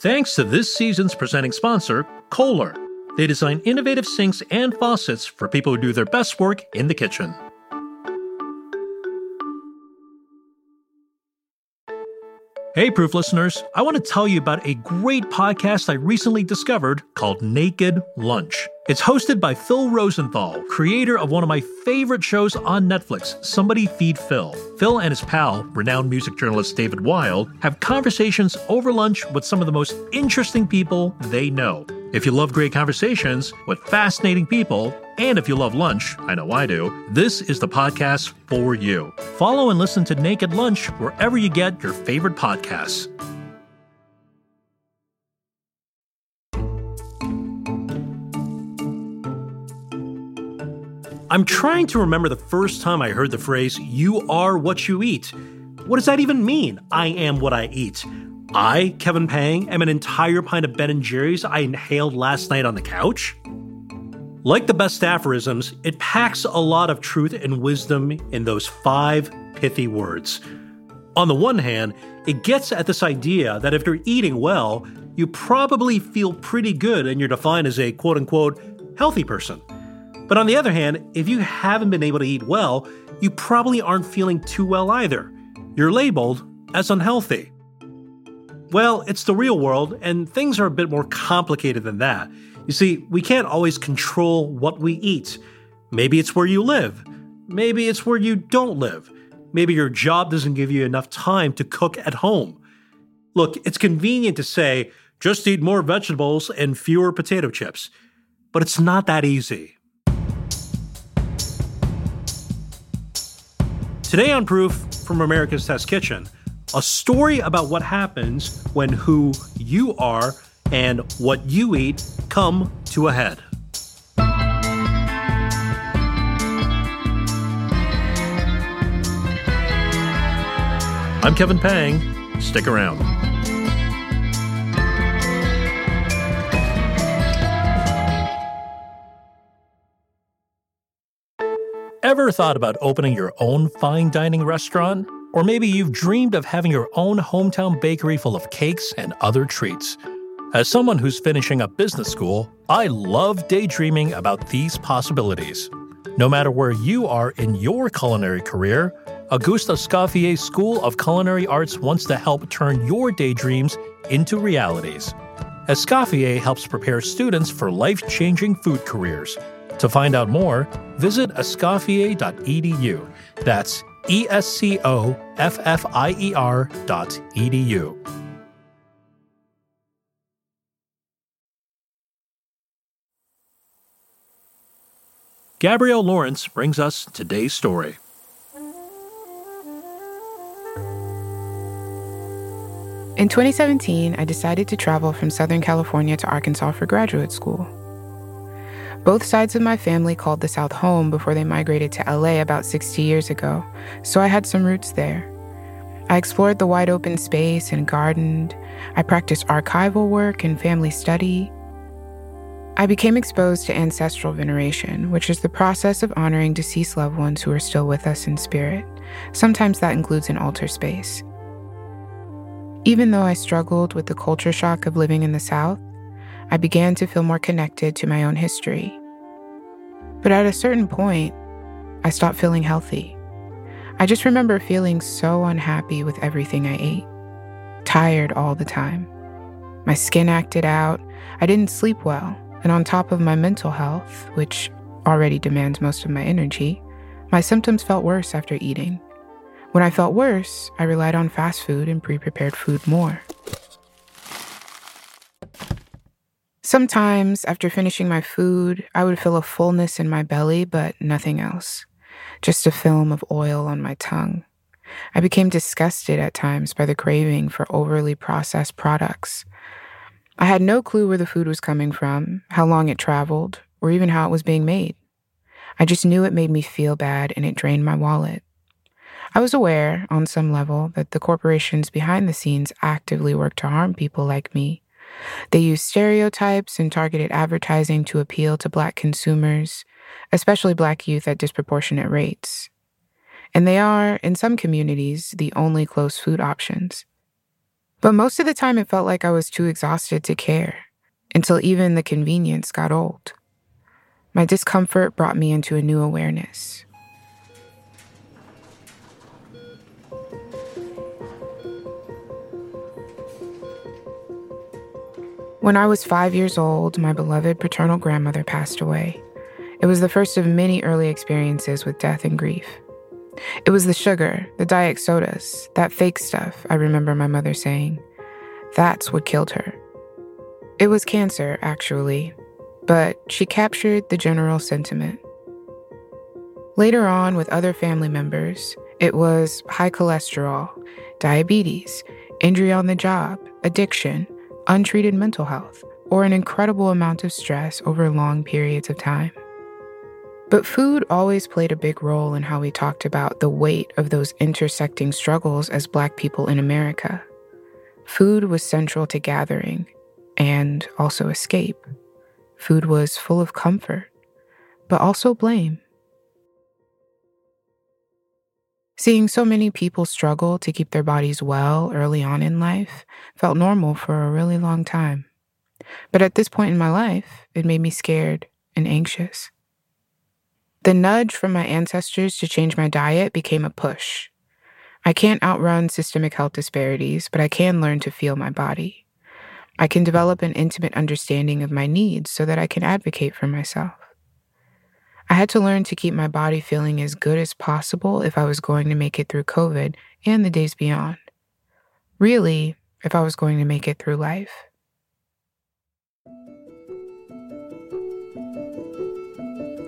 Thanks to this season's presenting sponsor, Kohler. They design innovative sinks and faucets for people who do their best work in the kitchen. Hey, Proof listeners, I want to tell you about a great podcast I recently discovered called Naked Lunch. It's hosted by Phil Rosenthal, creator of one of my favorite shows on Netflix, Somebody Feed Phil. Phil and his pal, renowned music journalist David Wild, have conversations over lunch with some of the most interesting people they know. If you love great conversations with fascinating people, and if you love lunch, I know I do, this is the podcast for you. Follow and listen to Naked Lunch wherever you get your favorite podcasts. I'm trying to remember the first time I heard the phrase, you are what you eat. What does that even mean? I am what I eat. I, Kevin Pang, am an entire pint of Ben & Jerry's I inhaled last night on the couch? Like the best aphorisms, it packs a lot of truth and wisdom in those five pithy words. On the one hand, it gets at this idea that if you're eating well, you probably feel pretty good and you're defined as a quote unquote healthy person. But on the other hand, if you haven't been able to eat well, you probably aren't feeling too well either. You're labeled as unhealthy. Well, it's the real world, and things are a bit more complicated than that. You see, we can't always control what we eat. Maybe it's where you live. Maybe it's where you don't live. Maybe your job doesn't give you enough time to cook at home. Look, it's convenient to say, just eat more vegetables and fewer potato chips. But it's not that easy. Today on Proof from America's Test Kitchen, a story about what happens when who you are and what you eat come to a head. I'm Kevin Pang. Stick around. Ever thought about opening your own fine dining restaurant? Or maybe you've dreamed of having your own hometown bakery full of cakes and other treats. As someone who's finishing up business school, I love daydreaming about these possibilities. No matter where you are in your culinary career, Auguste Escoffier School of Culinary Arts wants to help turn your daydreams into realities. Escoffier helps prepare students for life changing food careers. To find out more, visit escoffier.edu. That's E S C O F F I E R dot edu. Gabrielle Lawrence brings us today's story. In 2017, I decided to travel from Southern California to Arkansas for graduate school. Both sides of my family called the South home before they migrated to LA about 60 years ago, so I had some roots there. I explored the wide open space and gardened. I practiced archival work and family study. I became exposed to ancestral veneration, which is the process of honoring deceased loved ones who are still with us in spirit. Sometimes that includes an altar space. Even though I struggled with the culture shock of living in the South, I began to feel more connected to my own history. But at a certain point, I stopped feeling healthy. I just remember feeling so unhappy with everything I ate, tired all the time. My skin acted out, I didn't sleep well, and on top of my mental health, which already demands most of my energy, my symptoms felt worse after eating. When I felt worse, I relied on fast food and pre prepared food more. Sometimes, after finishing my food, I would feel a fullness in my belly, but nothing else. Just a film of oil on my tongue. I became disgusted at times by the craving for overly processed products. I had no clue where the food was coming from, how long it traveled, or even how it was being made. I just knew it made me feel bad and it drained my wallet. I was aware, on some level, that the corporations behind the scenes actively work to harm people like me they use stereotypes and targeted advertising to appeal to Black consumers, especially Black youth at disproportionate rates. And they are, in some communities, the only close food options. But most of the time, it felt like I was too exhausted to care, until even the convenience got old. My discomfort brought me into a new awareness. When I was five years old, my beloved paternal grandmother passed away. It was the first of many early experiences with death and grief. It was the sugar, the diet sodas, that fake stuff, I remember my mother saying. That's what killed her. It was cancer, actually, but she captured the general sentiment. Later on, with other family members, it was high cholesterol, diabetes, injury on the job, addiction, untreated mental health, or an incredible amount of stress over long periods of time. But food always played a big role in how we talked about the weight of those intersecting struggles as Black people in America. Food was central to gathering and also escape. Food was full of comfort, but also blame. Seeing so many people struggle to keep their bodies well early on in life felt normal for a really long time. But at this point in my life, it made me scared and anxious. The nudge from my ancestors to change my diet became a push. I can't outrun systemic health disparities, but I can learn to feel my body. I can develop an intimate understanding of my needs so that I can advocate for myself. I had to learn to keep my body feeling as good as possible if I was going to make it through COVID and the days beyond. Really, if I was going to make it through life.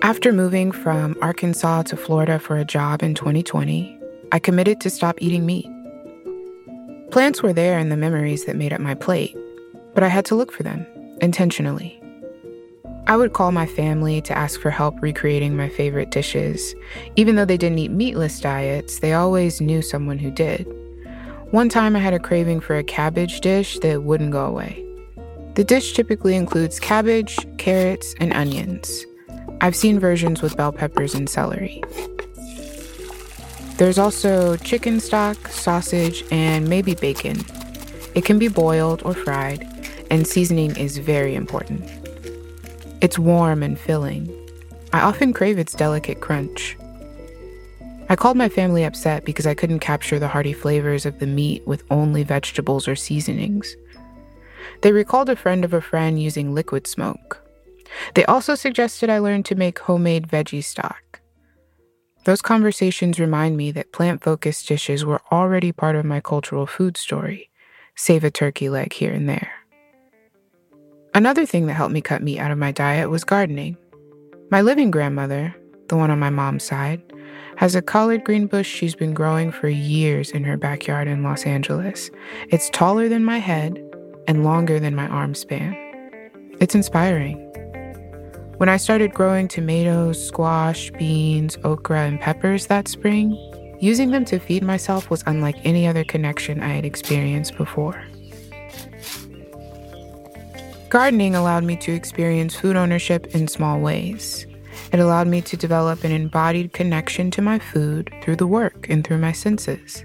After moving from Arkansas to Florida for a job in 2020, I committed to stop eating meat. Plants were there in the memories that made up my plate, but I had to look for them intentionally. I would call my family to ask for help recreating my favorite dishes. Even though they didn't eat meatless diets, they always knew someone who did. One time I had a craving for a cabbage dish that wouldn't go away. The dish typically includes cabbage, carrots, and onions. I've seen versions with bell peppers and celery. There's also chicken stock, sausage, and maybe bacon. It can be boiled or fried, and seasoning is very important. It's warm and filling. I often crave its delicate crunch. I called my family upset because I couldn't capture the hearty flavors of the meat with only vegetables or seasonings. They recalled a friend of a friend using liquid smoke. They also suggested I learn to make homemade veggie stock. Those conversations remind me that plant focused dishes were already part of my cultural food story, save a turkey leg here and there. Another thing that helped me cut meat out of my diet was gardening. My living grandmother, the one on my mom's side, has a collard green bush she's been growing for years in her backyard in Los Angeles. It's taller than my head and longer than my arm span. It's inspiring. When I started growing tomatoes, squash, beans, okra, and peppers that spring, using them to feed myself was unlike any other connection I had experienced before. Gardening allowed me to experience food ownership in small ways. It allowed me to develop an embodied connection to my food through the work and through my senses.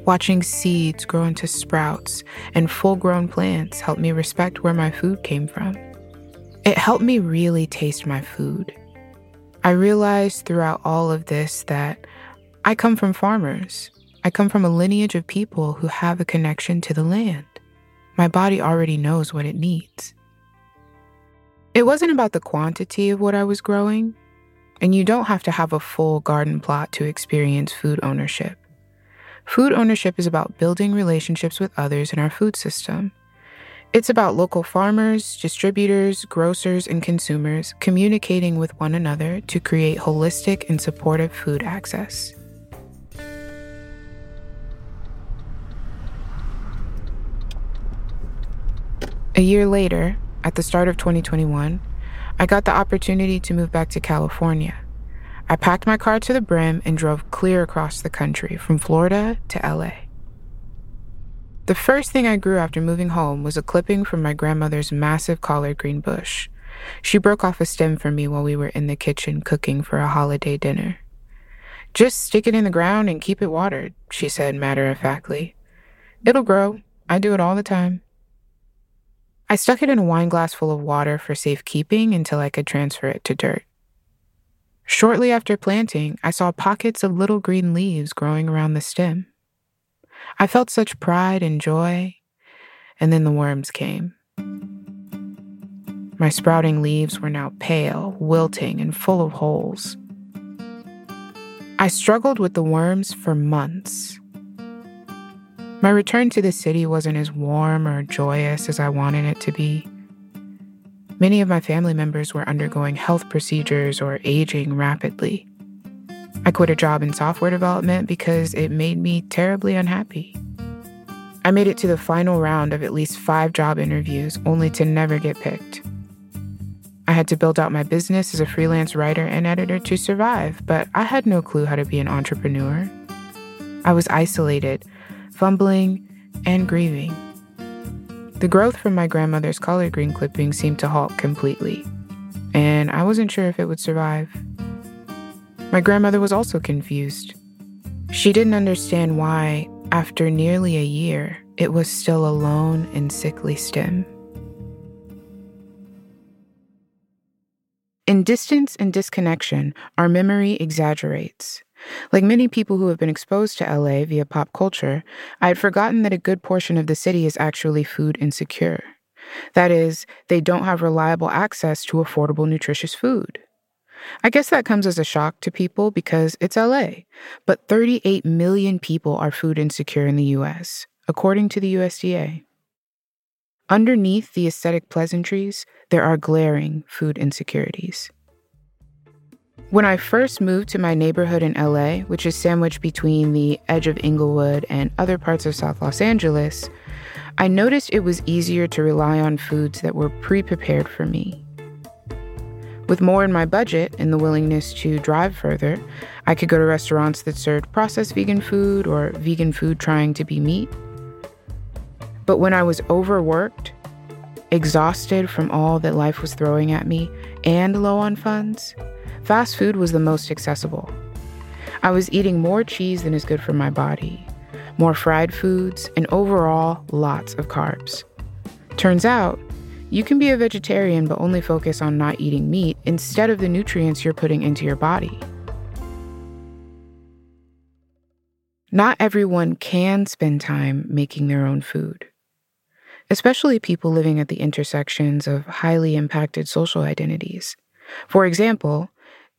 Watching seeds grow into sprouts and full grown plants helped me respect where my food came from. It helped me really taste my food. I realized throughout all of this that I come from farmers. I come from a lineage of people who have a connection to the land. My body already knows what it needs. It wasn't about the quantity of what I was growing, and you don't have to have a full garden plot to experience food ownership. Food ownership is about building relationships with others in our food system it's about local farmers, distributors, grocers, and consumers communicating with one another to create holistic and supportive food access. A year later, at the start of 2021, I got the opportunity to move back to California. I packed my car to the brim and drove clear across the country from Florida to LA. The first thing I grew after moving home was a clipping from my grandmother's massive collard green bush. She broke off a stem for me while we were in the kitchen cooking for a holiday dinner. Just stick it in the ground and keep it watered, she said matter of factly. It'll grow. I do it all the time. I stuck it in a wine glass full of water for safekeeping until I could transfer it to dirt. Shortly after planting, I saw pockets of little green leaves growing around the stem. I felt such pride and joy, and then the worms came. My sprouting leaves were now pale, wilting, and full of holes. I struggled with the worms for months. My return to the city wasn't as warm or joyous as I wanted it to be. Many of my family members were undergoing health procedures or aging rapidly. I quit a job in software development because it made me terribly unhappy. I made it to the final round of at least five job interviews only to never get picked. I had to build out my business as a freelance writer and editor to survive, but I had no clue how to be an entrepreneur. I was isolated, fumbling, and grieving. The growth from my grandmother's collard green clipping seemed to halt completely, and I wasn't sure if it would survive. My grandmother was also confused. She didn't understand why, after nearly a year, it was still a lone and sickly stem. In distance and disconnection, our memory exaggerates. Like many people who have been exposed to LA via pop culture, I had forgotten that a good portion of the city is actually food insecure. That is, they don't have reliable access to affordable, nutritious food. I guess that comes as a shock to people because it's LA, but 38 million people are food insecure in the US, according to the USDA. Underneath the aesthetic pleasantries, there are glaring food insecurities. When I first moved to my neighborhood in LA, which is sandwiched between the edge of Inglewood and other parts of South Los Angeles, I noticed it was easier to rely on foods that were pre prepared for me. With more in my budget and the willingness to drive further, I could go to restaurants that served processed vegan food or vegan food trying to be meat. But when I was overworked, exhausted from all that life was throwing at me, and low on funds, fast food was the most accessible. I was eating more cheese than is good for my body, more fried foods, and overall, lots of carbs. Turns out, you can be a vegetarian but only focus on not eating meat instead of the nutrients you're putting into your body. Not everyone can spend time making their own food, especially people living at the intersections of highly impacted social identities. For example,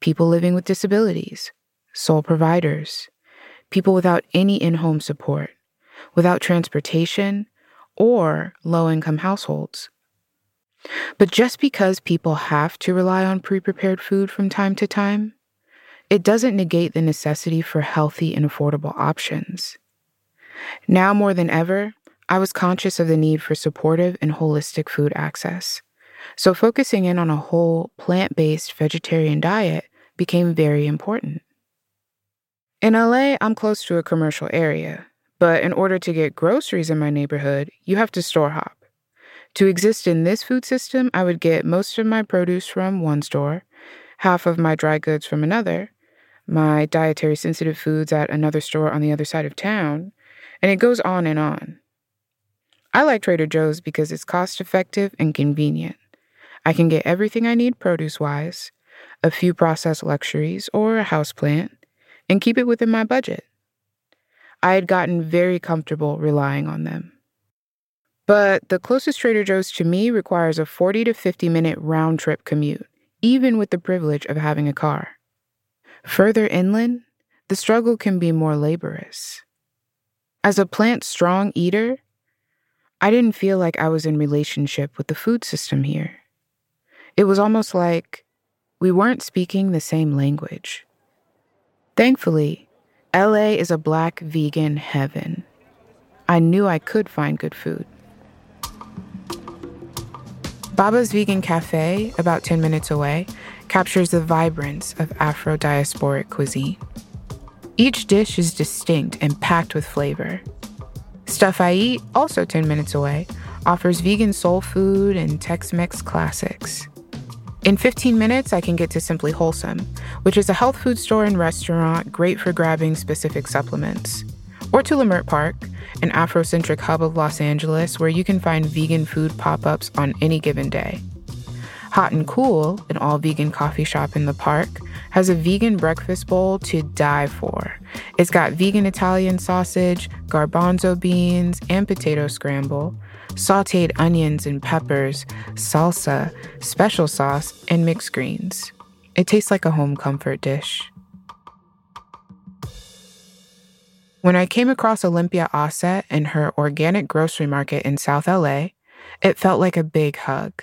people living with disabilities, sole providers, people without any in home support, without transportation, or low income households. But just because people have to rely on pre prepared food from time to time, it doesn't negate the necessity for healthy and affordable options. Now more than ever, I was conscious of the need for supportive and holistic food access. So, focusing in on a whole, plant based vegetarian diet became very important. In LA, I'm close to a commercial area, but in order to get groceries in my neighborhood, you have to store hop. To exist in this food system, I would get most of my produce from one store, half of my dry goods from another, my dietary sensitive foods at another store on the other side of town, and it goes on and on. I like Trader Joe's because it's cost effective and convenient. I can get everything I need produce wise, a few processed luxuries, or a houseplant, and keep it within my budget. I had gotten very comfortable relying on them. But the closest Trader Joe's to me requires a 40 to 50 minute round trip commute, even with the privilege of having a car. Further inland, the struggle can be more laborious. As a plant strong eater, I didn't feel like I was in relationship with the food system here. It was almost like we weren't speaking the same language. Thankfully, LA is a black vegan heaven. I knew I could find good food. Baba's Vegan Cafe, about 10 minutes away, captures the vibrance of Afro diasporic cuisine. Each dish is distinct and packed with flavor. Stuff I Eat, also 10 minutes away, offers vegan soul food and Tex Mex classics. In 15 minutes, I can get to Simply Wholesome, which is a health food store and restaurant great for grabbing specific supplements. Or to Leimert Park, an Afrocentric hub of Los Angeles where you can find vegan food pop ups on any given day. Hot and Cool, an all vegan coffee shop in the park, has a vegan breakfast bowl to die for. It's got vegan Italian sausage, garbanzo beans, and potato scramble, sauteed onions and peppers, salsa, special sauce, and mixed greens. It tastes like a home comfort dish. When I came across Olympia Auset and her organic grocery market in South LA, it felt like a big hug.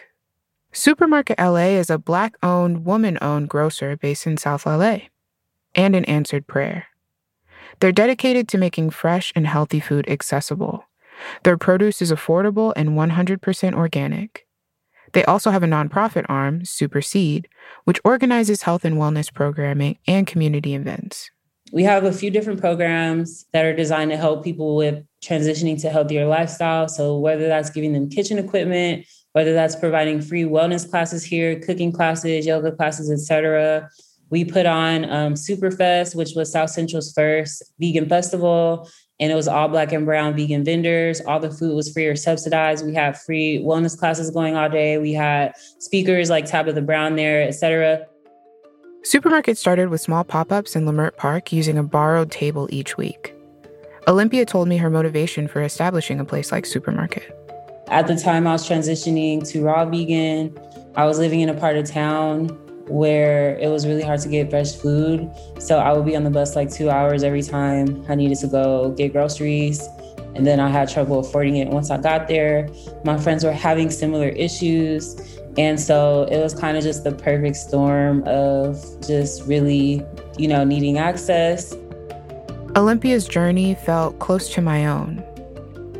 Supermarket LA is a black owned, woman owned grocer based in South LA and an answered prayer. They're dedicated to making fresh and healthy food accessible. Their produce is affordable and 100% organic. They also have a nonprofit arm, Superseed, which organizes health and wellness programming and community events. We have a few different programs that are designed to help people with transitioning to healthier lifestyle. So whether that's giving them kitchen equipment, whether that's providing free wellness classes here, cooking classes, yoga classes, etc. We put on um, Superfest, which was South Central's first vegan festival, and it was all black and brown vegan vendors. All the food was free or subsidized. We had free wellness classes going all day. We had speakers like Tabitha Brown there, etc. Supermarket started with small pop ups in Leimert Park using a borrowed table each week. Olympia told me her motivation for establishing a place like Supermarket. At the time I was transitioning to raw vegan, I was living in a part of town where it was really hard to get fresh food. So I would be on the bus like two hours every time I needed to go get groceries. And then I had trouble affording it once I got there. My friends were having similar issues. And so it was kind of just the perfect storm of just really, you know, needing access. Olympia's journey felt close to my own.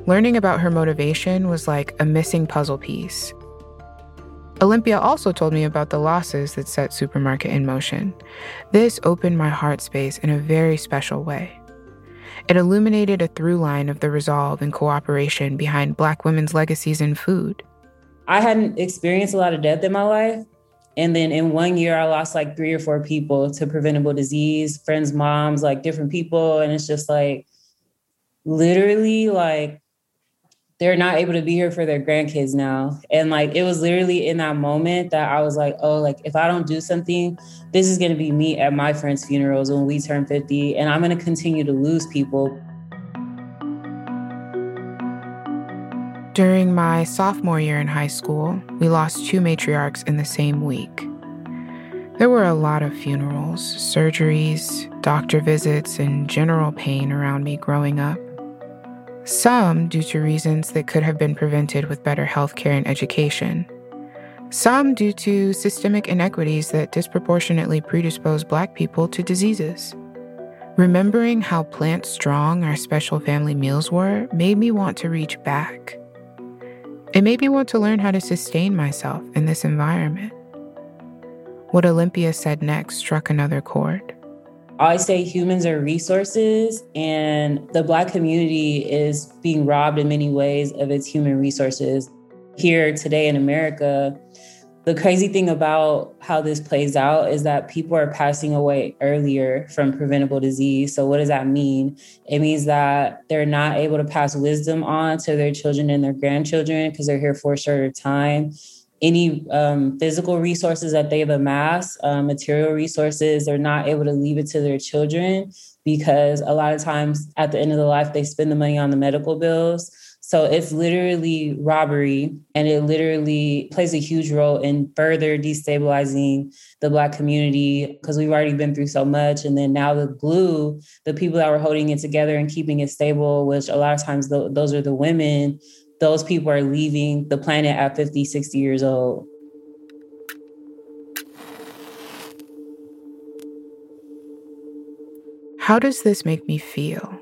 Learning about her motivation was like a missing puzzle piece. Olympia also told me about the losses that set Supermarket in motion. This opened my heart space in a very special way. It illuminated a through line of the resolve and cooperation behind Black women's legacies in food. I hadn't experienced a lot of death in my life. And then in one year, I lost like three or four people to preventable disease, friends, moms, like different people. And it's just like literally like they're not able to be here for their grandkids now. And like it was literally in that moment that I was like, oh, like if I don't do something, this is going to be me at my friends' funerals when we turn 50. And I'm going to continue to lose people. During my sophomore year in high school, we lost two matriarchs in the same week. There were a lot of funerals, surgeries, doctor visits, and general pain around me growing up. Some due to reasons that could have been prevented with better healthcare and education. Some due to systemic inequities that disproportionately predispose Black people to diseases. Remembering how plant strong our special family meals were made me want to reach back it made me want to learn how to sustain myself in this environment. What Olympia said next struck another chord. I say humans are resources, and the Black community is being robbed in many ways of its human resources. Here today in America, the crazy thing about how this plays out is that people are passing away earlier from preventable disease. So, what does that mean? It means that they're not able to pass wisdom on to their children and their grandchildren because they're here for a shorter time. Any um, physical resources that they've amassed, uh, material resources, they're not able to leave it to their children because a lot of times at the end of the life, they spend the money on the medical bills. So it's literally robbery and it literally plays a huge role in further destabilizing the Black community because we've already been through so much. And then now the glue, the people that were holding it together and keeping it stable, which a lot of times th- those are the women, those people are leaving the planet at 50, 60 years old. How does this make me feel?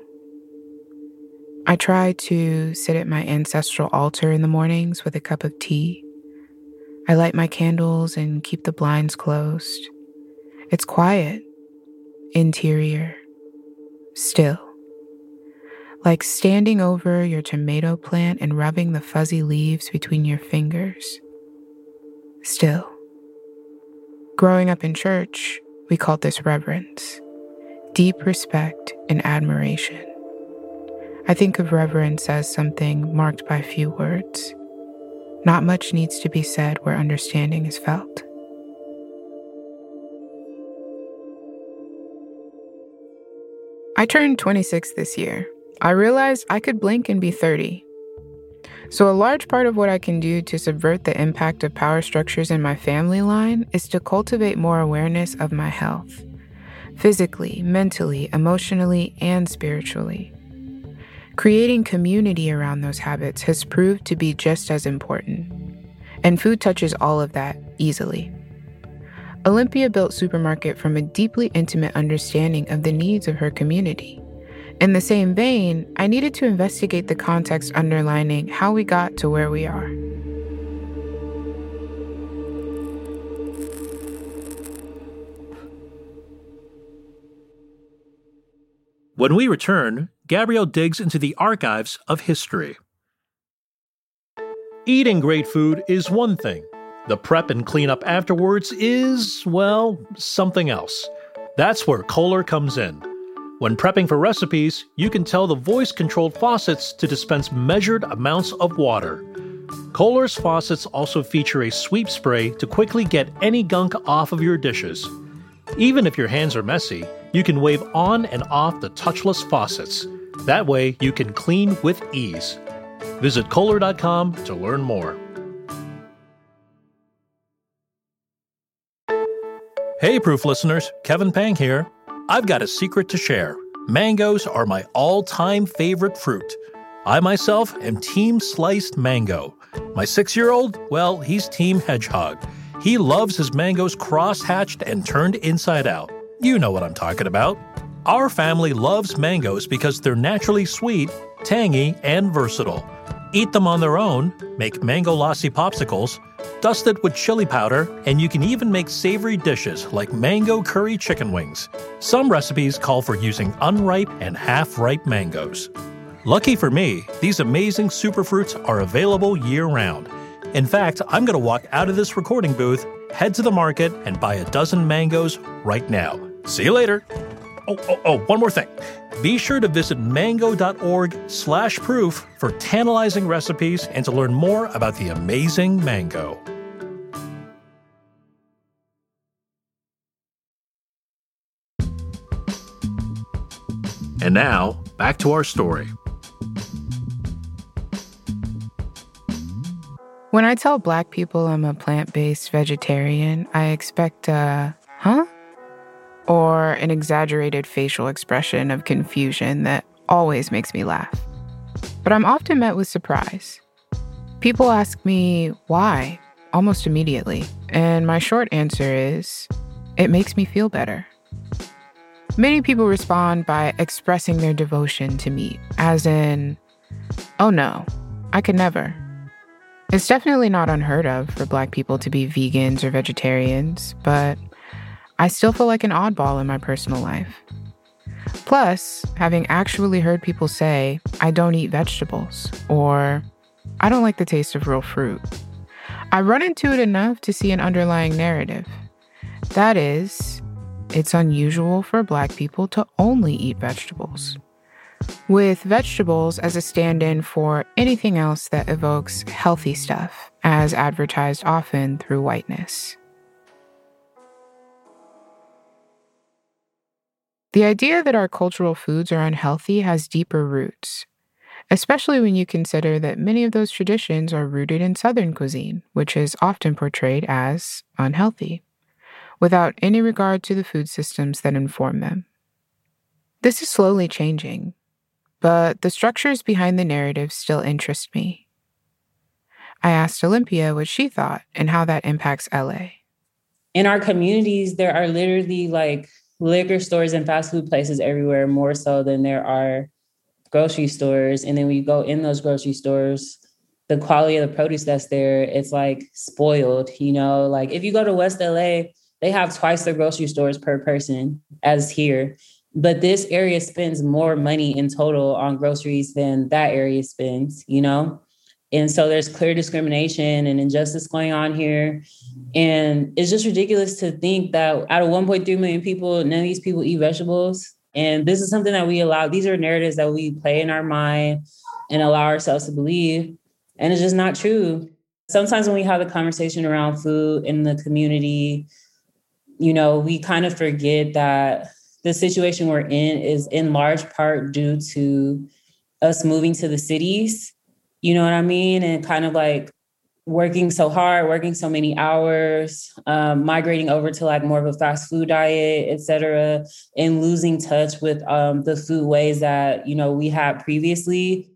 I try to sit at my ancestral altar in the mornings with a cup of tea. I light my candles and keep the blinds closed. It's quiet, interior, still. Like standing over your tomato plant and rubbing the fuzzy leaves between your fingers. Still. Growing up in church, we called this reverence, deep respect and admiration. I think of reverence as something marked by few words. Not much needs to be said where understanding is felt. I turned 26 this year. I realized I could blink and be 30. So, a large part of what I can do to subvert the impact of power structures in my family line is to cultivate more awareness of my health physically, mentally, emotionally, and spiritually. Creating community around those habits has proved to be just as important. And food touches all of that easily. Olympia built Supermarket from a deeply intimate understanding of the needs of her community. In the same vein, I needed to investigate the context underlining how we got to where we are. When we return, Gabrielle digs into the archives of history. Eating great food is one thing. The prep and cleanup afterwards is, well, something else. That's where Kohler comes in. When prepping for recipes, you can tell the voice controlled faucets to dispense measured amounts of water. Kohler's faucets also feature a sweep spray to quickly get any gunk off of your dishes. Even if your hands are messy, you can wave on and off the touchless faucets. That way, you can clean with ease. Visit Kohler.com to learn more. Hey, Proof listeners, Kevin Pang here. I've got a secret to share. Mangoes are my all time favorite fruit. I myself am Team Sliced Mango. My six year old, well, he's Team Hedgehog. He loves his mangoes cross hatched and turned inside out. You know what I'm talking about. Our family loves mangoes because they're naturally sweet, tangy, and versatile. Eat them on their own, make mango lassi popsicles, dust it with chili powder, and you can even make savory dishes like mango curry chicken wings. Some recipes call for using unripe and half ripe mangoes. Lucky for me, these amazing superfruits are available year round. In fact, I'm going to walk out of this recording booth, head to the market, and buy a dozen mangoes right now. See you later. Oh, oh, oh, one more thing. Be sure to visit mango.org slash proof for tantalizing recipes and to learn more about the amazing mango. And now, back to our story. When I tell black people I'm a plant based vegetarian, I expect a, huh? Or an exaggerated facial expression of confusion that always makes me laugh. But I'm often met with surprise. People ask me why almost immediately, and my short answer is it makes me feel better. Many people respond by expressing their devotion to meat, as in, oh no, I could never. It's definitely not unheard of for Black people to be vegans or vegetarians, but I still feel like an oddball in my personal life. Plus, having actually heard people say, I don't eat vegetables, or I don't like the taste of real fruit, I run into it enough to see an underlying narrative. That is, it's unusual for Black people to only eat vegetables, with vegetables as a stand in for anything else that evokes healthy stuff, as advertised often through whiteness. The idea that our cultural foods are unhealthy has deeper roots, especially when you consider that many of those traditions are rooted in Southern cuisine, which is often portrayed as unhealthy without any regard to the food systems that inform them. This is slowly changing, but the structures behind the narrative still interest me. I asked Olympia what she thought and how that impacts LA. In our communities, there are literally like liquor stores and fast food places everywhere, more so than there are grocery stores. And then we go in those grocery stores, the quality of the produce that's there, it's like spoiled, you know, like if you go to West LA, they have twice the grocery stores per person as here. But this area spends more money in total on groceries than that area spends, you know? And so there's clear discrimination and injustice going on here. And it's just ridiculous to think that out of 1.3 million people, none of these people eat vegetables. And this is something that we allow, these are narratives that we play in our mind and allow ourselves to believe. And it's just not true. Sometimes when we have the conversation around food in the community, you know, we kind of forget that the situation we're in is in large part due to us moving to the cities. You know what I mean? And kind of like working so hard, working so many hours, um, migrating over to like more of a fast food diet, et cetera, and losing touch with um, the food ways that, you know, we had previously.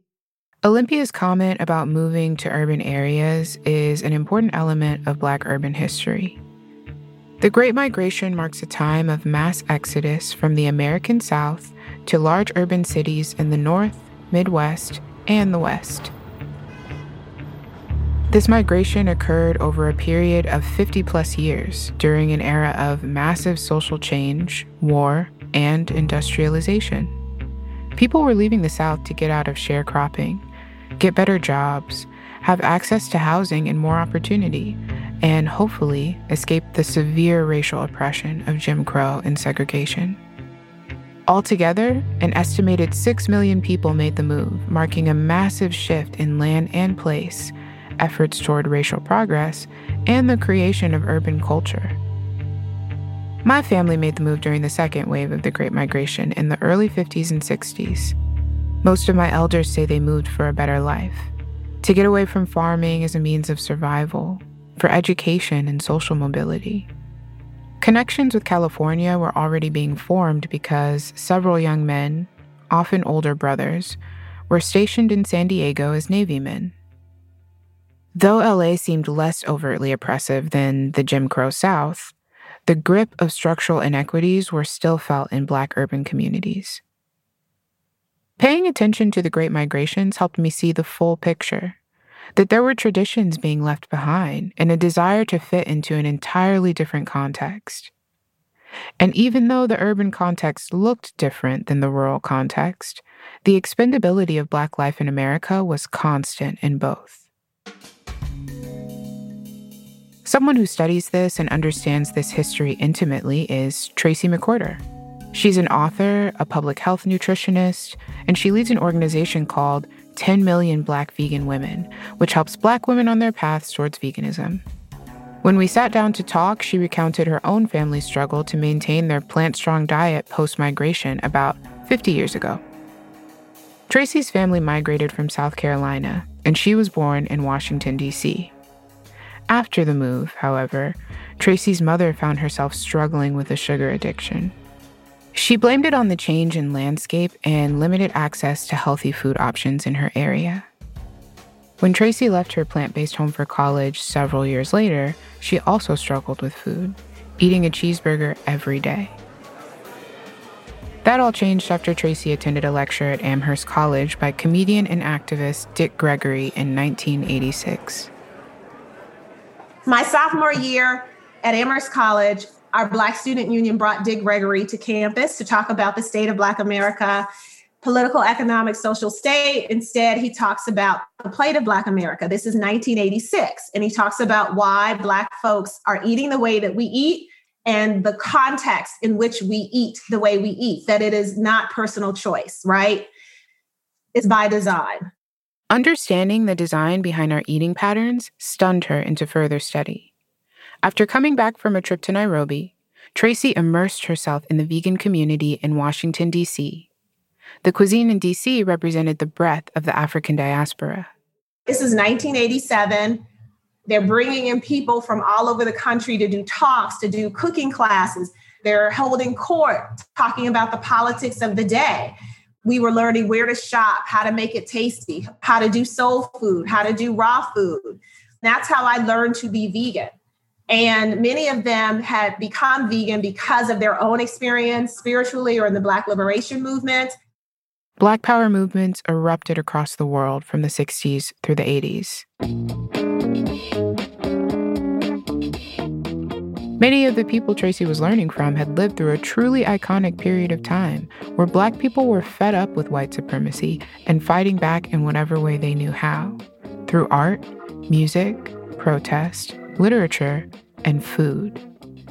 Olympia's comment about moving to urban areas is an important element of Black urban history. The Great Migration marks a time of mass exodus from the American South to large urban cities in the North, Midwest, and the West. This migration occurred over a period of 50 plus years during an era of massive social change, war, and industrialization. People were leaving the South to get out of sharecropping, get better jobs, have access to housing and more opportunity, and hopefully escape the severe racial oppression of Jim Crow and segregation. Altogether, an estimated 6 million people made the move, marking a massive shift in land and place, efforts toward racial progress, and the creation of urban culture. My family made the move during the second wave of the Great Migration in the early 50s and 60s. Most of my elders say they moved for a better life, to get away from farming as a means of survival, for education and social mobility. Connections with California were already being formed because several young men, often older brothers, were stationed in San Diego as Navy men. Though LA seemed less overtly oppressive than the Jim Crow South, the grip of structural inequities were still felt in Black urban communities. Paying attention to the Great Migrations helped me see the full picture that there were traditions being left behind and a desire to fit into an entirely different context. And even though the urban context looked different than the rural context, the expendability of Black life in America was constant in both. Someone who studies this and understands this history intimately is Tracy McQuirter. She's an author, a public health nutritionist, and she leads an organization called 10 Million Black Vegan Women, which helps Black women on their paths towards veganism. When we sat down to talk, she recounted her own family's struggle to maintain their plant strong diet post migration about 50 years ago. Tracy's family migrated from South Carolina, and she was born in Washington, D.C. After the move, however, Tracy's mother found herself struggling with a sugar addiction. She blamed it on the change in landscape and limited access to healthy food options in her area. When Tracy left her plant based home for college several years later, she also struggled with food, eating a cheeseburger every day. That all changed after Tracy attended a lecture at Amherst College by comedian and activist Dick Gregory in 1986. My sophomore year at Amherst College, our Black Student Union brought Dick Gregory to campus to talk about the state of Black America, political, economic, social state. Instead, he talks about the plight of Black America. This is 1986. And he talks about why Black folks are eating the way that we eat and the context in which we eat the way we eat, that it is not personal choice, right? It's by design. Understanding the design behind our eating patterns stunned her into further study. After coming back from a trip to Nairobi, Tracy immersed herself in the vegan community in Washington, D.C. The cuisine in D.C. represented the breadth of the African diaspora. This is 1987. They're bringing in people from all over the country to do talks, to do cooking classes. They're holding court, talking about the politics of the day. We were learning where to shop, how to make it tasty, how to do soul food, how to do raw food. That's how I learned to be vegan. And many of them had become vegan because of their own experience spiritually or in the Black liberation movement. Black power movements erupted across the world from the 60s through the 80s. Many of the people Tracy was learning from had lived through a truly iconic period of time where Black people were fed up with white supremacy and fighting back in whatever way they knew how through art, music, protest, literature, and food.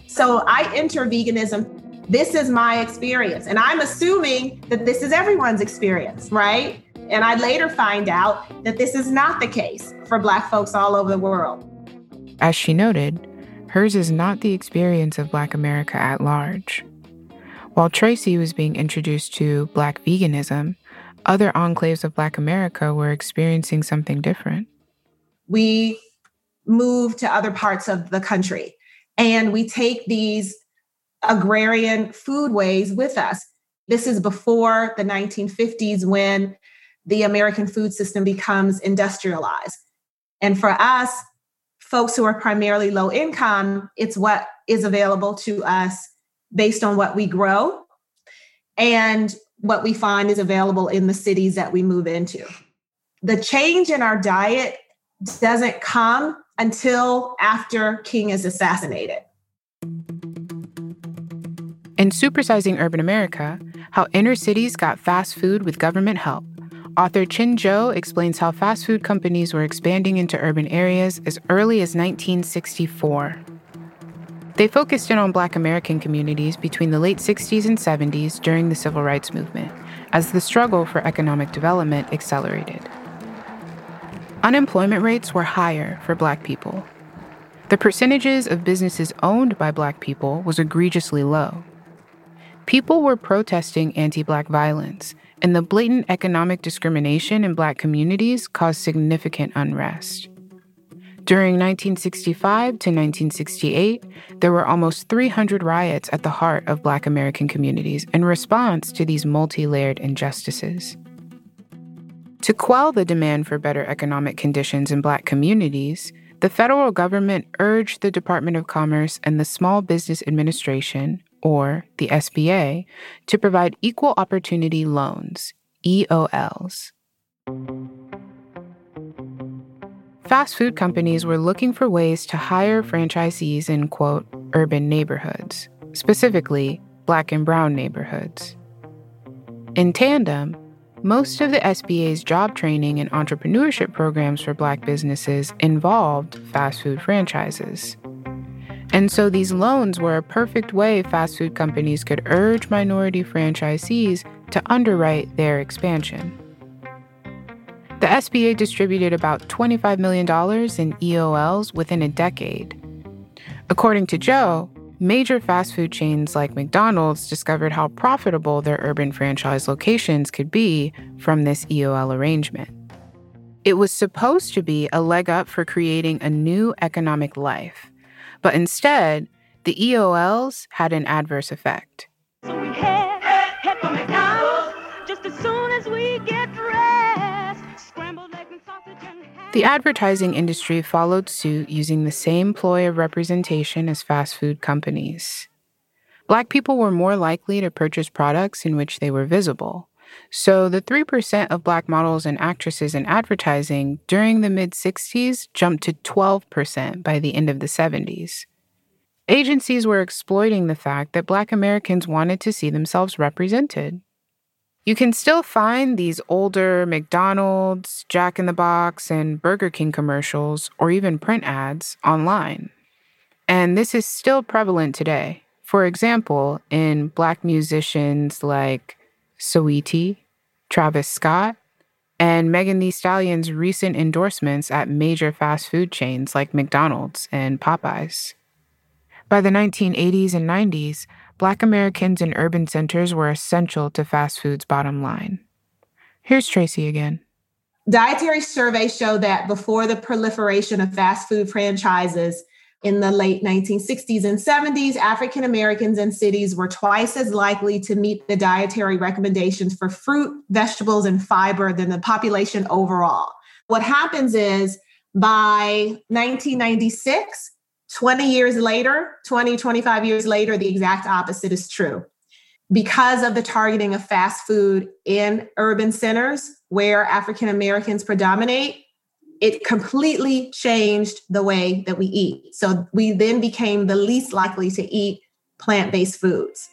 So I enter veganism This is my experience. And I'm assuming that this is everyone's experience, right? And I later find out that this is not the case for Black folks all over the world. As she noted, hers is not the experience of Black America at large. While Tracy was being introduced to Black veganism, other enclaves of Black America were experiencing something different. We move to other parts of the country and we take these agrarian foodways with us. This is before the 1950s when the American food system becomes industrialized. And for us, folks who are primarily low income, it's what is available to us based on what we grow and what we find is available in the cities that we move into. The change in our diet doesn't come until after King is assassinated. In Supersizing Urban America, How Inner Cities Got Fast Food with Government Help, author Chin Jou explains how fast food companies were expanding into urban areas as early as 1964. They focused in on Black American communities between the late 60s and 70s during the Civil Rights Movement, as the struggle for economic development accelerated. Unemployment rates were higher for Black people. The percentages of businesses owned by Black people was egregiously low. People were protesting anti Black violence, and the blatant economic discrimination in Black communities caused significant unrest. During 1965 to 1968, there were almost 300 riots at the heart of Black American communities in response to these multi layered injustices. To quell the demand for better economic conditions in Black communities, the federal government urged the Department of Commerce and the Small Business Administration, or the SBA, to provide equal opportunity loans, EOLs. Fast food companies were looking for ways to hire franchisees in, quote, urban neighborhoods, specifically black and brown neighborhoods. In tandem, most of the SBA's job training and entrepreneurship programs for black businesses involved fast food franchises. And so these loans were a perfect way fast food companies could urge minority franchisees to underwrite their expansion. The SBA distributed about $25 million in EOLs within a decade. According to Jou, major fast food chains like McDonald's discovered how profitable their urban franchise locations could be from this EOL arrangement. It was supposed to be a leg up for creating a new economic life but instead, the EOLs had an adverse effect. So we head, head for McDonald's just as soon as we get dressed. Scrambled eggs and sausage and The advertising industry followed suit using the same ploy of representation as fast food companies. Black people were more likely to purchase products in which they were visible. So the 3% of black models and actresses in advertising during the mid 60s jumped to 12% by the end of the 70s. Agencies were exploiting the fact that black Americans wanted to see themselves represented. You can still find these older McDonald's, Jack in the Box, and Burger King commercials or even print ads online. And this is still prevalent today. For example, in black musicians like Saweetie, Travis Scott, and Megan Thee Stallion's recent endorsements at major fast food chains like McDonald's and Popeyes. By the 1980s and 90s, Black Americans in urban centers were essential to fast food's bottom line. Here's Tracy again. Dietary surveys show that before the proliferation of fast food franchises, in the late 1960s and 70s, African Americans in cities were twice as likely to meet the dietary recommendations for fruit, vegetables, and fiber than the population overall. What happens is by 1996, 20 years later, 20, 25 years later, the exact opposite is true. Because of the targeting of fast food in urban centers where African Americans predominate, it completely changed the way that we eat. So we then became the least likely to eat plant based foods.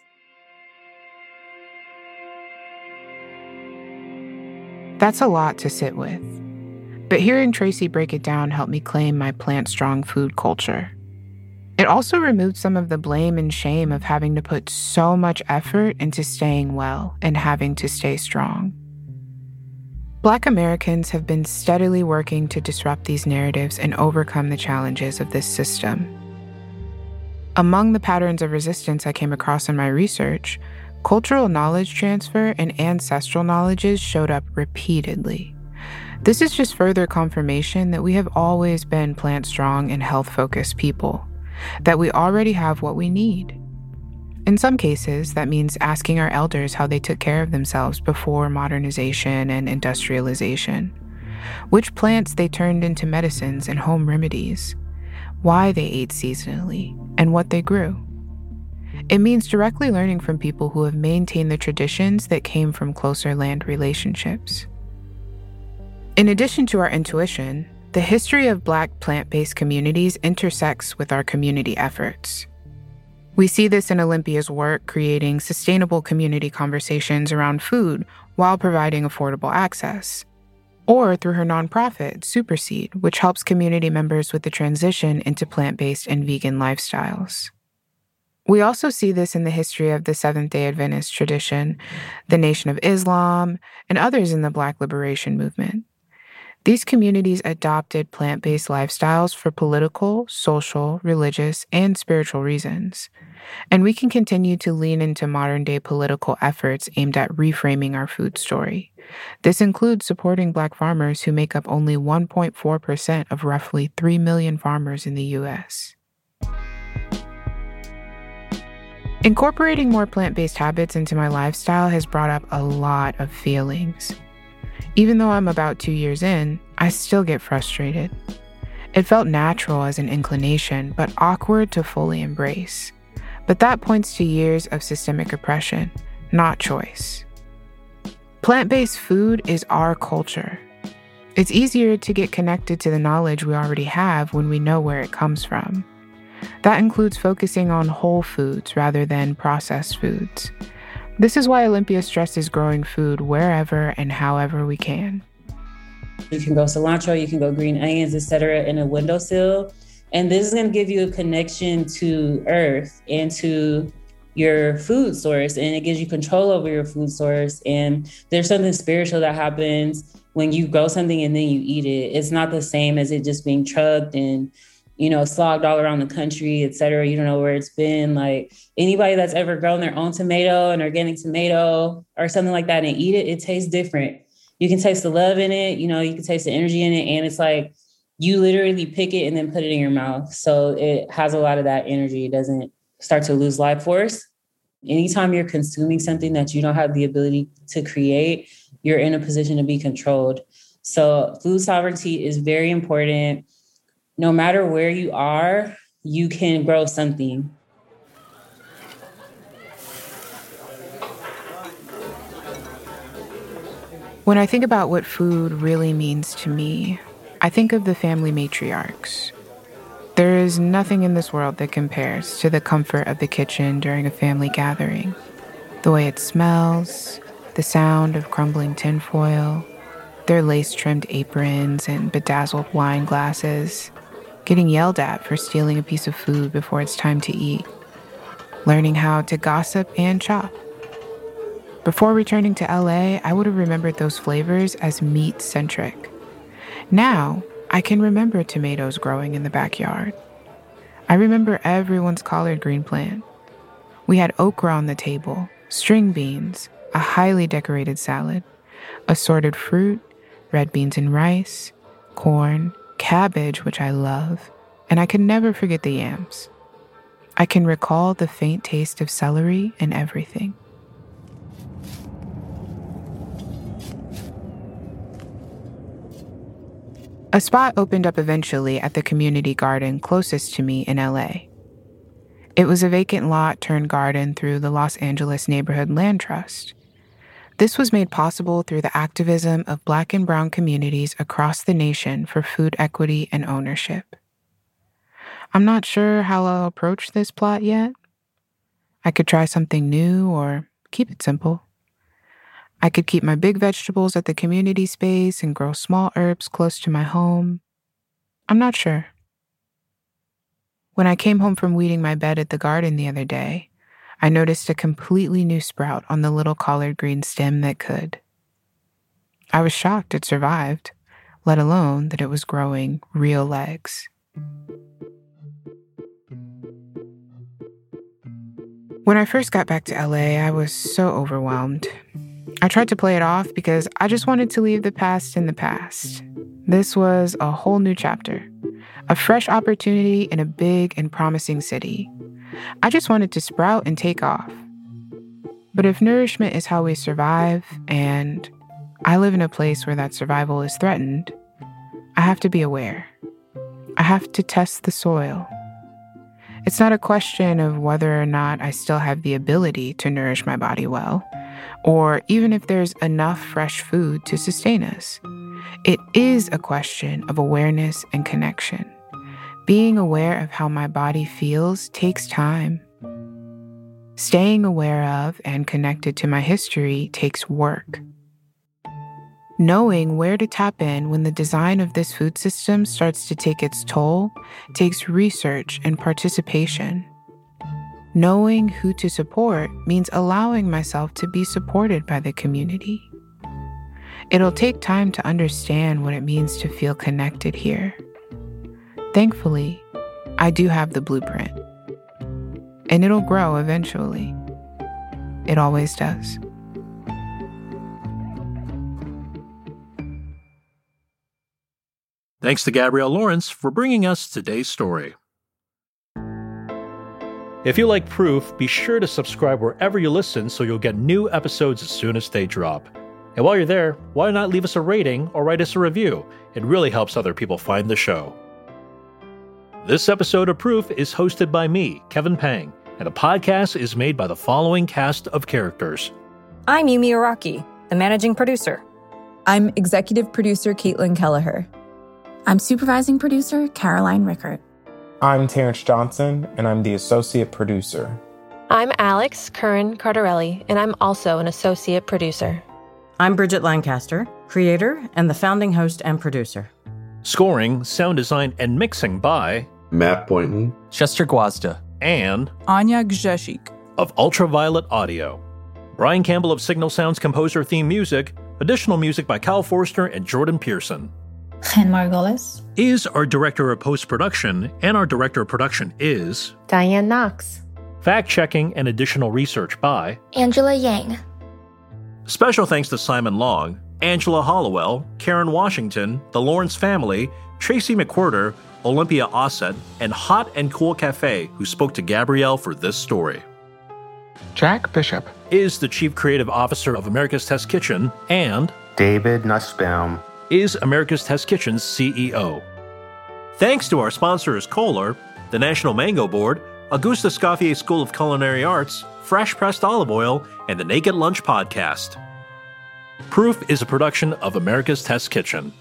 That's a lot to sit with. But hearing Tracy break it down helped me claim my plant strong food culture. It also removed some of the blame and shame of having to put so much effort into staying well and having to stay strong. Black Americans have been steadily working to disrupt these narratives and overcome the challenges of this system. Among the patterns of resistance I came across in my research, cultural knowledge transfer and ancestral knowledges showed up repeatedly. This is just further confirmation that we have always been plant strong and health focused people that we already have what we need. In some cases, that means asking our elders how they took care of themselves before modernization and industrialization, which plants they turned into medicines and home remedies, why they ate seasonally, and what they grew. It means directly learning from people who have maintained the traditions that came from closer land relationships. In addition to our intuition, the history of Black plant based communities intersects with our community efforts. We see this in Olympia's work creating sustainable community conversations around food while providing affordable access, or through her nonprofit, Superseed, which helps community members with the transition into plant based and vegan lifestyles. We also see this in the history of the Seventh day Adventist tradition, the Nation of Islam, and others in the Black liberation movement. These communities adopted plant based lifestyles for political, social, religious, and spiritual reasons. And we can continue to lean into modern day political efforts aimed at reframing our food story. This includes supporting Black farmers who make up only 1.4% of roughly 3 million farmers in the U.S. Incorporating more plant based habits into my lifestyle has brought up a lot of feelings. Even though I'm about two years in, I still get frustrated. It felt natural as an inclination, but awkward to fully embrace. But that points to years of systemic oppression, not choice. Plant based food is our culture. It's easier to get connected to the knowledge we already have when we know where it comes from. That includes focusing on whole foods rather than processed foods, this is why Olympia stresses growing food wherever and however we can. You can go cilantro, you can go green onions, etc., in a windowsill. And this is going to give you a connection to earth and to your food source, and it gives you control over your food source. And there's something spiritual that happens when you grow something and then you eat it. It's not the same as it just being trucked and you know, slogged all around the country, et cetera. You don't know where it's been. Like anybody that's ever grown their own tomato, an organic tomato or something like that and eat it, it tastes different. You can taste the love in it, you know, you can taste the energy in it. And it's like you literally pick it and then put it in your mouth. So it has a lot of that energy. It doesn't start to lose life force. Anytime you're consuming something that you don't have the ability to create, you're in a position to be controlled. So food sovereignty is very important no matter where you are, you can grow something. When I think about what food really means to me, I think of the family matriarchs. There is nothing in this world that compares to the comfort of the kitchen during a family gathering. The way it smells, the sound of crumbling tinfoil, their lace trimmed aprons and bedazzled wine glasses, getting yelled at for stealing a piece of food before it's time to eat, learning how to gossip and chop. Before returning to LA, I would have remembered those flavors as meat centric. Now, I can remember tomatoes growing in the backyard. I remember everyone's collard green plant. We had okra on the table, string beans, a highly decorated salad, assorted fruit, red beans and rice, corn, cabbage, which I love, and I can never forget the yams. I can recall the faint taste of celery and everything. A spot opened up eventually at the community garden closest to me in LA. It was a vacant lot turned garden through the Los Angeles Neighborhood Land Trust. This was made possible through the activism of Black and Brown communities across the nation for food equity and ownership. I'm not sure how I'll approach this plot yet. I could try something new or keep it simple. I could keep my big vegetables at the community space and grow small herbs close to my home. I'm not sure. When I came home from weeding my bed at the garden the other day, I noticed a completely new sprout on the little collard green stem that could. I was shocked it survived, let alone that it was growing real legs. When I first got back to LA, I was so overwhelmed. I tried to play it off because I just wanted to leave the past in the past. This was a whole new chapter, a fresh opportunity in a big and promising city. I just wanted to sprout and take off. But if nourishment is how we survive, and I live in a place where that survival is threatened, I have to be aware. I have to test the soil. It's not a question of whether or not I still have the ability to nourish my body well, or even if there's enough fresh food to sustain us. It is a question of awareness and connection. Being aware of how my body feels takes time. Staying aware of and connected to my history takes work. Knowing where to tap in when the design of this food system starts to take its toll takes research and participation. Knowing who to support means allowing myself to be supported by the community. It'll take time to understand what it means to feel connected here. Thankfully, I do have the blueprint. And it'll grow eventually. It always does. Thanks to Gabrielle Lawrence for bringing us today's story. If you like Proof, be sure to subscribe wherever you listen so you'll get new episodes as soon as they drop. And while you're there, why not leave us a rating or write us a review? It really helps other people find the show. This episode of Proof is hosted by me, Kevin Pang, and the podcast is made by the following cast of characters. I'm Yumi Araki, the managing producer. I'm executive producer Caitlin Kelleher. I'm supervising producer Caroline Rickert. I'm Terrence Johnson, and I'm the associate producer. I'm Alex Curran Cardarelli, and I'm also an associate producer. I'm Bridget Lancaster, creator and the founding host and producer. Scoring, sound design, and mixing by Matt Boynton, Chester Gwazda, and Anya Gzeshik of Ultraviolet Audio. Brian Campbell of Signal Sounds composer theme music, additional music by Kyle Forster and Jordan Pearson. Jen Margolis is our director of post production, and our director of production is Diane Knox. Fact checking and additional research by Angela Yang. Special thanks to Simon Long, Angela Hollowell, Karen Washington, the Lawrence family, Tracy McQuirter, Olympia Auset, and Hot and Cool Cafe, who spoke to Gabrielle for this story. Jack Bishop is the Chief Creative Officer of America's Test Kitchen, and David Nussbaum is America's Test Kitchen's CEO. Thanks to our sponsors Kohler, the National Mango Board, Auguste Escoffier School of Culinary Arts, Fresh Pressed Olive Oil, and the Naked Lunch Podcast. Proof is a production of America's Test Kitchen.